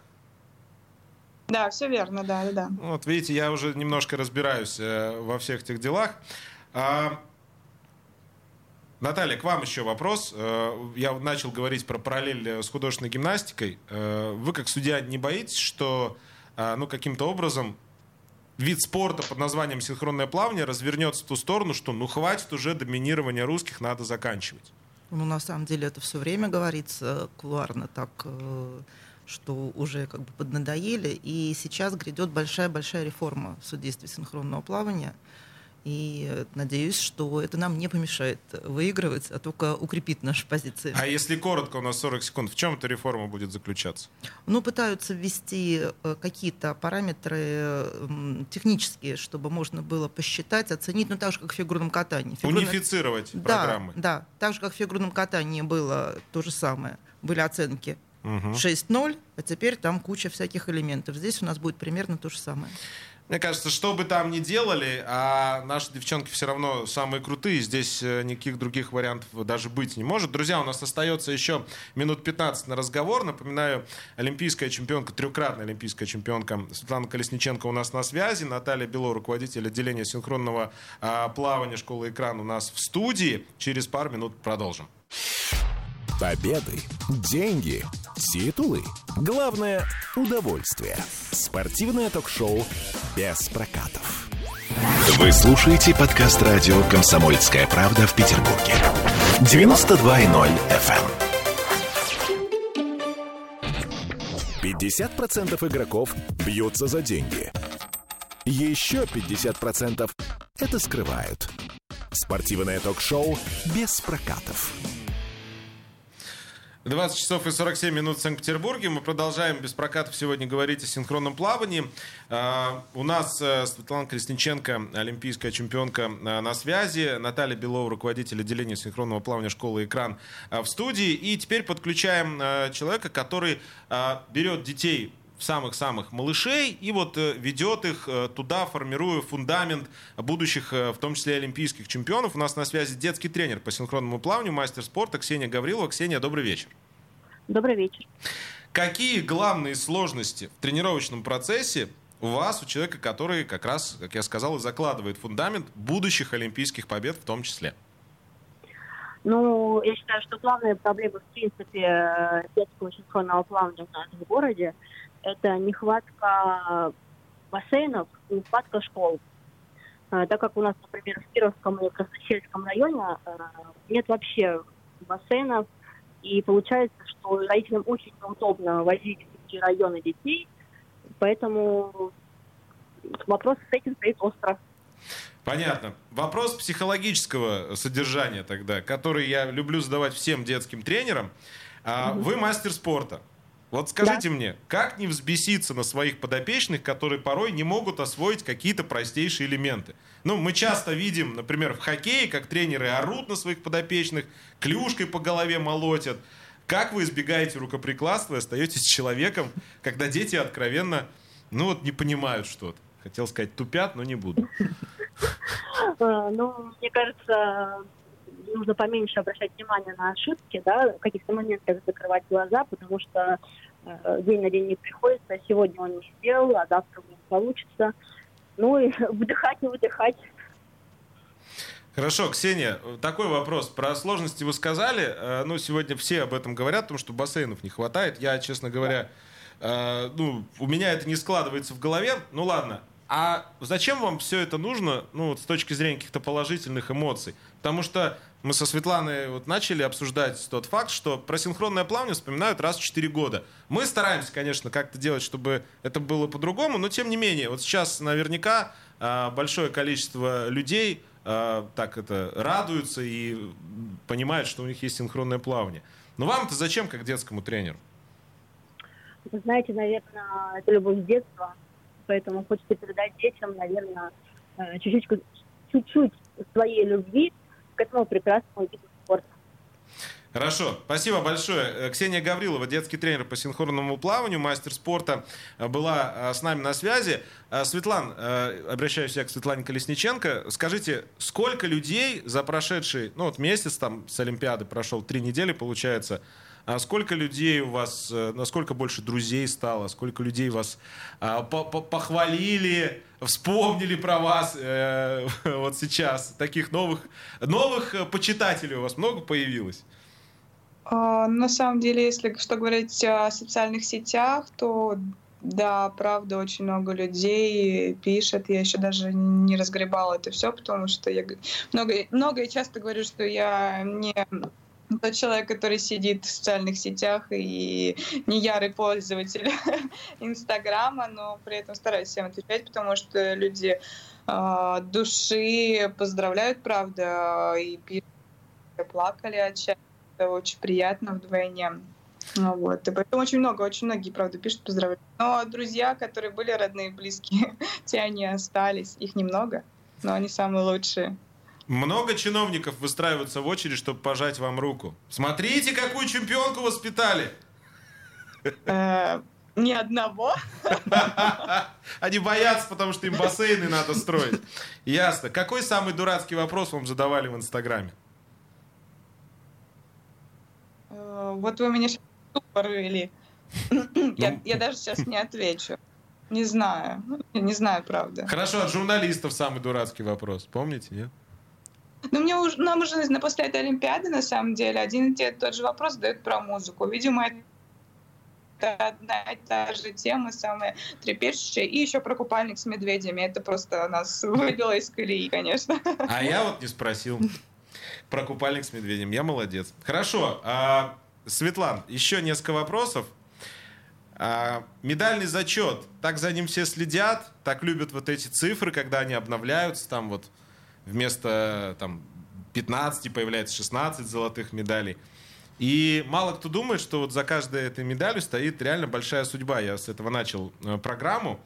Speaker 3: Да, все верно, да, да.
Speaker 2: Вот видите, я уже немножко разбираюсь э, во всех этих делах. А, Наталья, к вам еще вопрос. Э, я начал говорить про параллель э, с художественной гимнастикой. Э, вы, как судья, не боитесь, что ну, каким-то образом вид спорта под названием синхронное плавание развернется в ту сторону, что ну хватит уже доминирования русских, надо заканчивать?
Speaker 4: Ну, на самом деле, это все время говорится кулуарно так, что уже как бы поднадоели. И сейчас грядет большая-большая реформа в судействе синхронного плавания – и надеюсь, что это нам не помешает выигрывать, а только укрепит наши позиции.
Speaker 2: А если коротко, у нас 40 секунд, в чем эта реформа будет заключаться?
Speaker 4: Ну, пытаются ввести э, какие-то параметры технические, чтобы можно было посчитать, оценить, ну, так же, как в фигурном катании.
Speaker 2: Фигурное... Унифицировать
Speaker 4: да,
Speaker 2: программы.
Speaker 4: Да, так же, как в фигурном катании было то же самое. Были оценки угу. 6-0, а теперь там куча всяких элементов. Здесь у нас будет примерно то же самое.
Speaker 2: Мне кажется, что бы там ни делали, а наши девчонки все равно самые крутые. Здесь э, никаких других вариантов даже быть не может. Друзья, у нас остается еще минут 15 на разговор. Напоминаю, олимпийская чемпионка, трехкратная олимпийская чемпионка Светлана Колесниченко у нас на связи. Наталья Бело, руководитель отделения синхронного а, плавания школы «Экран» у нас в студии. Через пару минут продолжим.
Speaker 1: Победы, деньги, титулы. Главное – удовольствие. Спортивное ток-шоу без прокатов. Вы слушаете подкаст радио «Комсомольская правда» в Петербурге. 92.0 FM. 50% игроков бьются за деньги. Еще 50% это скрывают. Спортивное ток-шоу без прокатов.
Speaker 2: 20 часов и 47 минут в Санкт-Петербурге. Мы продолжаем без прокатов сегодня говорить о синхронном плавании. Uh, у нас uh, Светлана Колесниченко, олимпийская чемпионка, uh, на связи. Наталья Белова, руководитель отделения синхронного плавания школы «Экран» в студии. И теперь подключаем человека, который берет детей самых-самых малышей и вот ведет их туда, формируя фундамент будущих, в том числе олимпийских чемпионов. У нас на связи детский тренер по синхронному плаванию, мастер спорта Ксения Гаврилова. Ксения, добрый вечер.
Speaker 5: Добрый вечер.
Speaker 2: Какие главные сложности в тренировочном процессе у вас, у человека, который как раз, как я сказал, и закладывает фундамент будущих олимпийских побед в том числе?
Speaker 5: Ну, я считаю, что главная проблема, в принципе, детского синхронного плавания у нас в городе – это нехватка бассейнов, нехватка школ. А, так как у нас, например, в Кировском и Красносельском районе а, нет вообще бассейнов, и получается, что родителям очень неудобно возить в эти районы детей, поэтому вопрос с этим стоит остро.
Speaker 2: Понятно. Вопрос психологического содержания тогда, который я люблю задавать всем детским тренерам. А, вы мастер спорта. Вот скажите да. мне, как не взбеситься на своих подопечных, которые порой не могут освоить какие-то простейшие элементы? Ну, мы часто видим, например, в хоккее, как тренеры орут на своих подопечных, клюшкой по голове молотят. Как вы избегаете рукоприкладства и остаетесь человеком, когда дети откровенно, ну вот, не понимают что-то? Хотел сказать, тупят, но не буду.
Speaker 5: Э, ну, мне кажется, нужно поменьше обращать внимание на ошибки, да, в каких-то моментах закрывать глаза, потому что э, день на день не приходится, сегодня он не сделал, а завтра не получится. Ну и выдыхать, не выдыхать.
Speaker 2: Хорошо, Ксения, такой вопрос. Про сложности вы сказали. Э, ну, сегодня все об этом говорят, потому что бассейнов не хватает. Я, честно говоря, э, ну, у меня это не складывается в голове. Ну, ладно. А зачем вам все это нужно, ну, вот с точки зрения каких-то положительных эмоций? Потому что мы со Светланой вот начали обсуждать тот факт, что про синхронное плавание вспоминают раз в 4 года. Мы стараемся, конечно, как-то делать, чтобы это было по-другому, но тем не менее, вот сейчас наверняка а, большое количество людей а, так это радуются и понимают, что у них есть синхронное плавание. Но вам-то зачем, как детскому тренеру?
Speaker 5: Вы знаете, наверное, это любовь с детства, поэтому хочется передать детям, наверное, э, чуть-чуть, своей любви к этому прекрасному виду спорта.
Speaker 2: Хорошо, спасибо большое. Э, Ксения Гаврилова, детский тренер по синхронному плаванию, мастер спорта, э, была с нами на связи. Светлан, обращаюсь я к Светлане Колесниченко. Скажите, сколько людей за прошедший, ну вот месяц там с Олимпиады прошел, три недели получается, а сколько людей у вас, насколько больше друзей стало, сколько людей вас а, похвалили, вспомнили про вас э, вот сейчас? Таких новых, новых почитателей у вас много появилось?
Speaker 3: А, на самом деле, если что говорить о социальных сетях, то да, правда, очень много людей пишет. Я еще даже не разгребала это все, потому что я много, много и часто говорю, что я не тот человек, который сидит в социальных сетях и не ярый пользователь Инстаграма, но при этом стараюсь всем отвечать, потому что люди э, души поздравляют, правда, и пишут, плакали от это очень приятно вдвойне. Ну, вот. И поэтому очень много, очень многие, правда, пишут поздравляют. Но друзья, которые были родные, близкие, те они остались. Их немного, но они самые лучшие.
Speaker 2: Много чиновников выстраиваются в очередь, чтобы пожать вам руку. Смотрите, какую чемпионку воспитали!
Speaker 3: Э, ни одного.
Speaker 2: Они боятся, потому что им бассейны надо строить. Ясно. Какой самый дурацкий вопрос вам задавали в Инстаграме?
Speaker 3: Вот вы меня сейчас порыли. Я, ну. я даже сейчас не отвечу. Не знаю. Не знаю, правда.
Speaker 2: Хорошо, от журналистов самый дурацкий вопрос. Помните, нет?
Speaker 3: Ну, мне уже, нам уже на после этой Олимпиады, на самом деле, один и тот же вопрос задают про музыку. Видимо, это одна и та же тема, самая трепещущая. И еще про купальник с медведями. Это просто нас выбило из колеи, конечно.
Speaker 2: А я вот не спросил про купальник с медведем. Я молодец. Хорошо. А, Светлан, еще несколько вопросов. А, медальный зачет. Так за ним все следят, так любят вот эти цифры, когда они обновляются. Там вот вместо там, 15 появляется 16 золотых медалей. И мало кто думает, что вот за каждой этой медалью стоит реально большая судьба. Я с этого начал э, программу.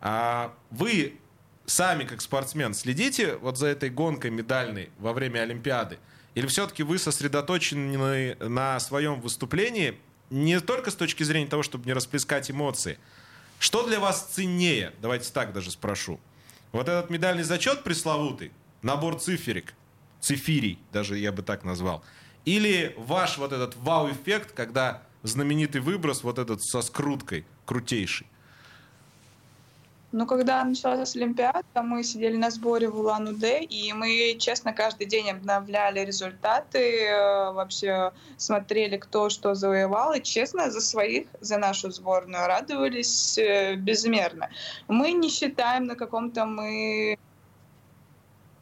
Speaker 2: А вы сами, как спортсмен, следите вот за этой гонкой медальной во время Олимпиады? Или все-таки вы сосредоточены на своем выступлении не только с точки зрения того, чтобы не расплескать эмоции? Что для вас ценнее? Давайте так даже спрошу. Вот этот медальный зачет пресловутый, набор циферик, цифирий, даже я бы так назвал. Или ваш вот этот вау-эффект, когда знаменитый выброс вот этот со скруткой, крутейший.
Speaker 3: Ну, когда началась Олимпиада, мы сидели на сборе в Улан-Удэ, и мы, честно, каждый день обновляли результаты, э, вообще смотрели, кто что завоевал, и, честно, за своих, за нашу сборную радовались э, безмерно. Мы не считаем на каком-то мы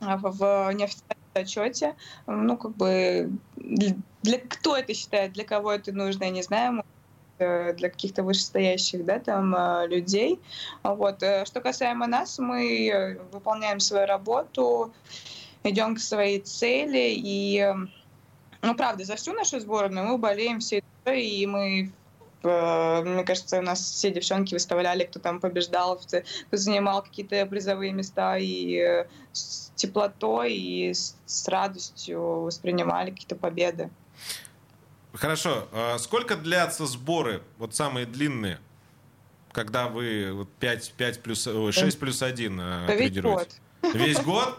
Speaker 3: в неофициальном отчете, ну, как бы, для кто это считает, для кого это нужно, я не знаю, Э, для каких-то вышестоящих да, там, э, людей. Вот. Э, что касаемо нас, мы выполняем свою работу, идем к своей цели, и, ну, правда, за всю нашу сборную мы болеем все и мы мне кажется, у нас все девчонки выставляли, кто там побеждал, кто занимал какие-то призовые места, и с теплотой и с радостью воспринимали какие-то победы.
Speaker 2: Хорошо. А сколько длятся сборы, вот самые длинные, когда вы вот 5, 5 плюс, 6 плюс 1 э,
Speaker 3: да Весь год.
Speaker 2: Весь год?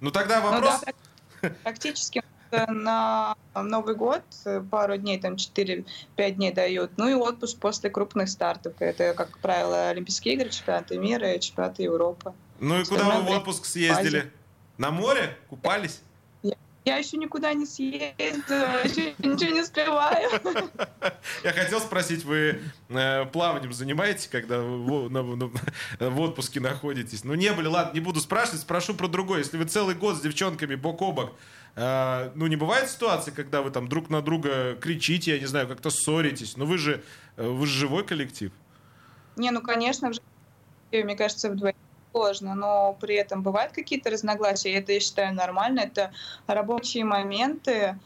Speaker 2: Ну тогда вопрос... Ну,
Speaker 3: да, практически на Новый год пару дней, там 4-5 дней дают. Ну и отпуск после крупных стартов. Это, как правило, Олимпийские игры, чемпионаты мира и чемпионаты Европы.
Speaker 2: Ну и куда вы в отпуск съездили? На море? Купались?
Speaker 3: Я еще никуда не съездила, еще ничего не скрываю.
Speaker 2: Я хотел спросить, вы э, плаванием занимаетесь, когда в, на, на, в отпуске находитесь? Ну, не были, ладно, не буду спрашивать, спрошу про другое. Если вы целый год с девчонками бок о бок, э, ну, не бывает ситуации, когда вы там друг на друга кричите, я не знаю, как-то ссоритесь? Ну, вы же, э, вы же живой коллектив.
Speaker 3: Не, ну, конечно, мне кажется, вдвоем сложно, но при этом бывают какие-то разногласия, это, я считаю, нормально. Это рабочие моменты.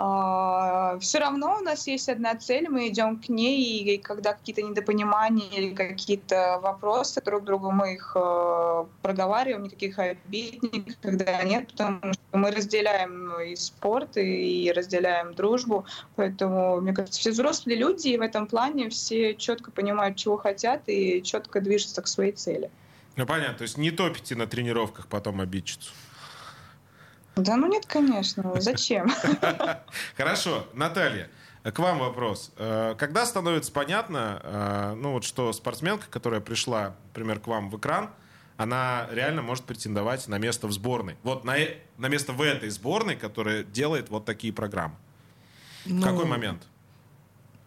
Speaker 3: А, Все равно у нас есть одна цель, мы идем к ней, и когда какие-то недопонимания или какие-то вопросы друг другу, мы их э, проговариваем, никаких обид никогда нет, потому что мы разделяем и спорт, и разделяем дружбу, поэтому, мне кажется, все взрослые люди, и в этом плане все четко понимают, чего хотят, и четко движутся к своей цели.
Speaker 2: Ну, понятно. То есть не топите на тренировках потом обидчицу.
Speaker 3: Да ну нет, конечно. Зачем?
Speaker 2: Хорошо. Наталья, к вам вопрос. Э, когда становится понятно, э, ну вот что спортсменка, которая пришла, например, к вам в экран, она реально может претендовать на место в сборной. Вот на, э, на место в этой сборной, которая делает вот такие программы. Ну, в какой момент?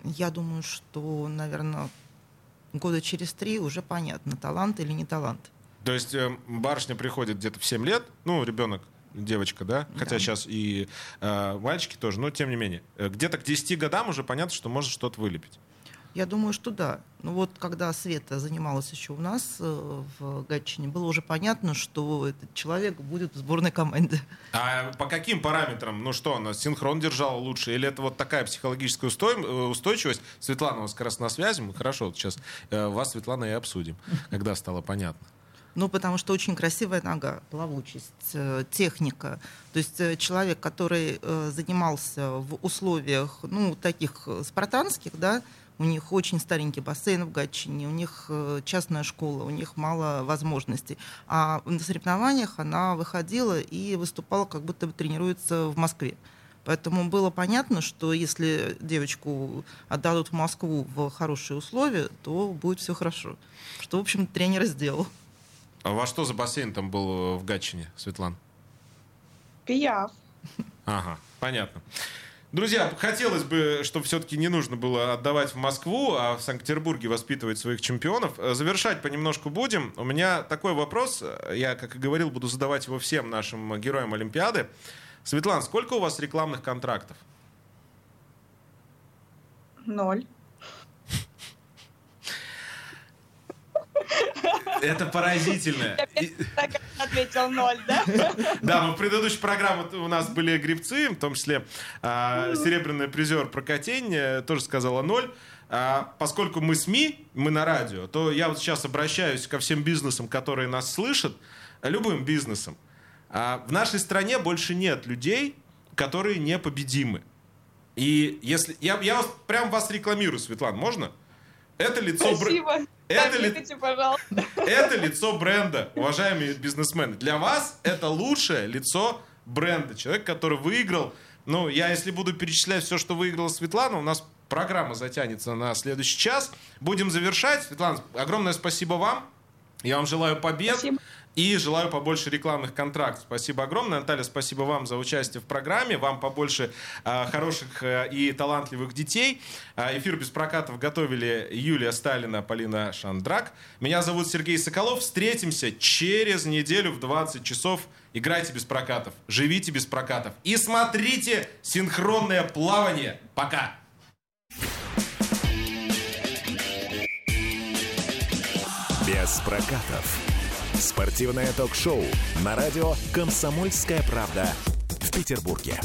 Speaker 4: Я думаю, что, наверное, года через три уже понятно, талант или не талант.
Speaker 2: То есть э, барышня приходит где-то в 7 лет, ну, ребенок, девочка, да, хотя да. сейчас и э, мальчики тоже, но тем не менее, э, где-то к 10 годам уже понятно, что может что-то вылепить.
Speaker 4: Я думаю, что да. Ну вот, когда Света занималась еще у нас э, в Гатчине, было уже понятно, что этот человек будет в сборной команде.
Speaker 2: А по каким параметрам? Ну что, она синхрон держала лучше? Или это вот такая психологическая. Э, устойчивость? Светлана у вас как раз на связи. Мы хорошо, вот сейчас э, вас, Светлана, и обсудим, когда стало понятно.
Speaker 4: Ну, потому что очень красивая нога, плавучесть, техника. То есть человек, который занимался в условиях, ну, таких спартанских, да, у них очень старенький бассейн в Гатчине, у них э, частная школа, у них мало возможностей. А на соревнованиях она выходила и выступала, как будто бы тренируется в Москве. Поэтому было понятно, что если девочку отдадут в Москву в хорошие условия, то будет все хорошо. Что, в общем, тренер сделал.
Speaker 2: А во что за бассейн там был в Гатчине, Светлана?
Speaker 6: Пияв.
Speaker 2: Ага, понятно. Друзья, хотелось бы, чтобы все-таки не нужно было отдавать в Москву, а в Санкт-Петербурге воспитывать своих чемпионов. Э, завершать понемножку будем. У меня такой вопрос, я, как и говорил, буду задавать его всем нашим героям Олимпиады. Светлана, сколько у вас рекламных контрактов?
Speaker 6: Ноль.
Speaker 2: Это поразительно.
Speaker 6: Так ответил ноль, да?
Speaker 2: Да, мы в предыдущей программе у нас были грибцы, в том числе а, серебряный призер Прокатень э, тоже сказала ноль. А, поскольку мы СМИ, мы на радио, то я вот сейчас обращаюсь ко всем бизнесам, которые нас слышат, любым бизнесом. А, в нашей стране больше нет людей, которые непобедимы. И если... Я, я вас, прям вас рекламирую, Светлана, можно? Это лицо...
Speaker 6: Спасибо.
Speaker 2: Это, ли...
Speaker 6: Пожалуйста.
Speaker 2: Это лицо бренда, уважаемые бизнесмены. Для вас это лучшее лицо бренда. Человек, который выиграл. Ну, я если буду перечислять все, что выиграла Светлана, у нас программа затянется на следующий час. Будем завершать. Светлана, огромное спасибо вам. Я вам желаю побед.
Speaker 6: Спасибо.
Speaker 2: И желаю побольше рекламных контрактов. Спасибо огромное. Наталья, спасибо вам за участие в программе. Вам побольше э, хороших э, и талантливых детей. Э, эфир без прокатов готовили Юлия Сталина, Полина Шандрак. Меня зовут Сергей Соколов. Встретимся через неделю в 20 часов. Играйте без прокатов, живите без прокатов и смотрите синхронное плавание. Пока!
Speaker 1: Без прокатов. Спортивное ток-шоу на радио «Комсомольская правда» в Петербурге.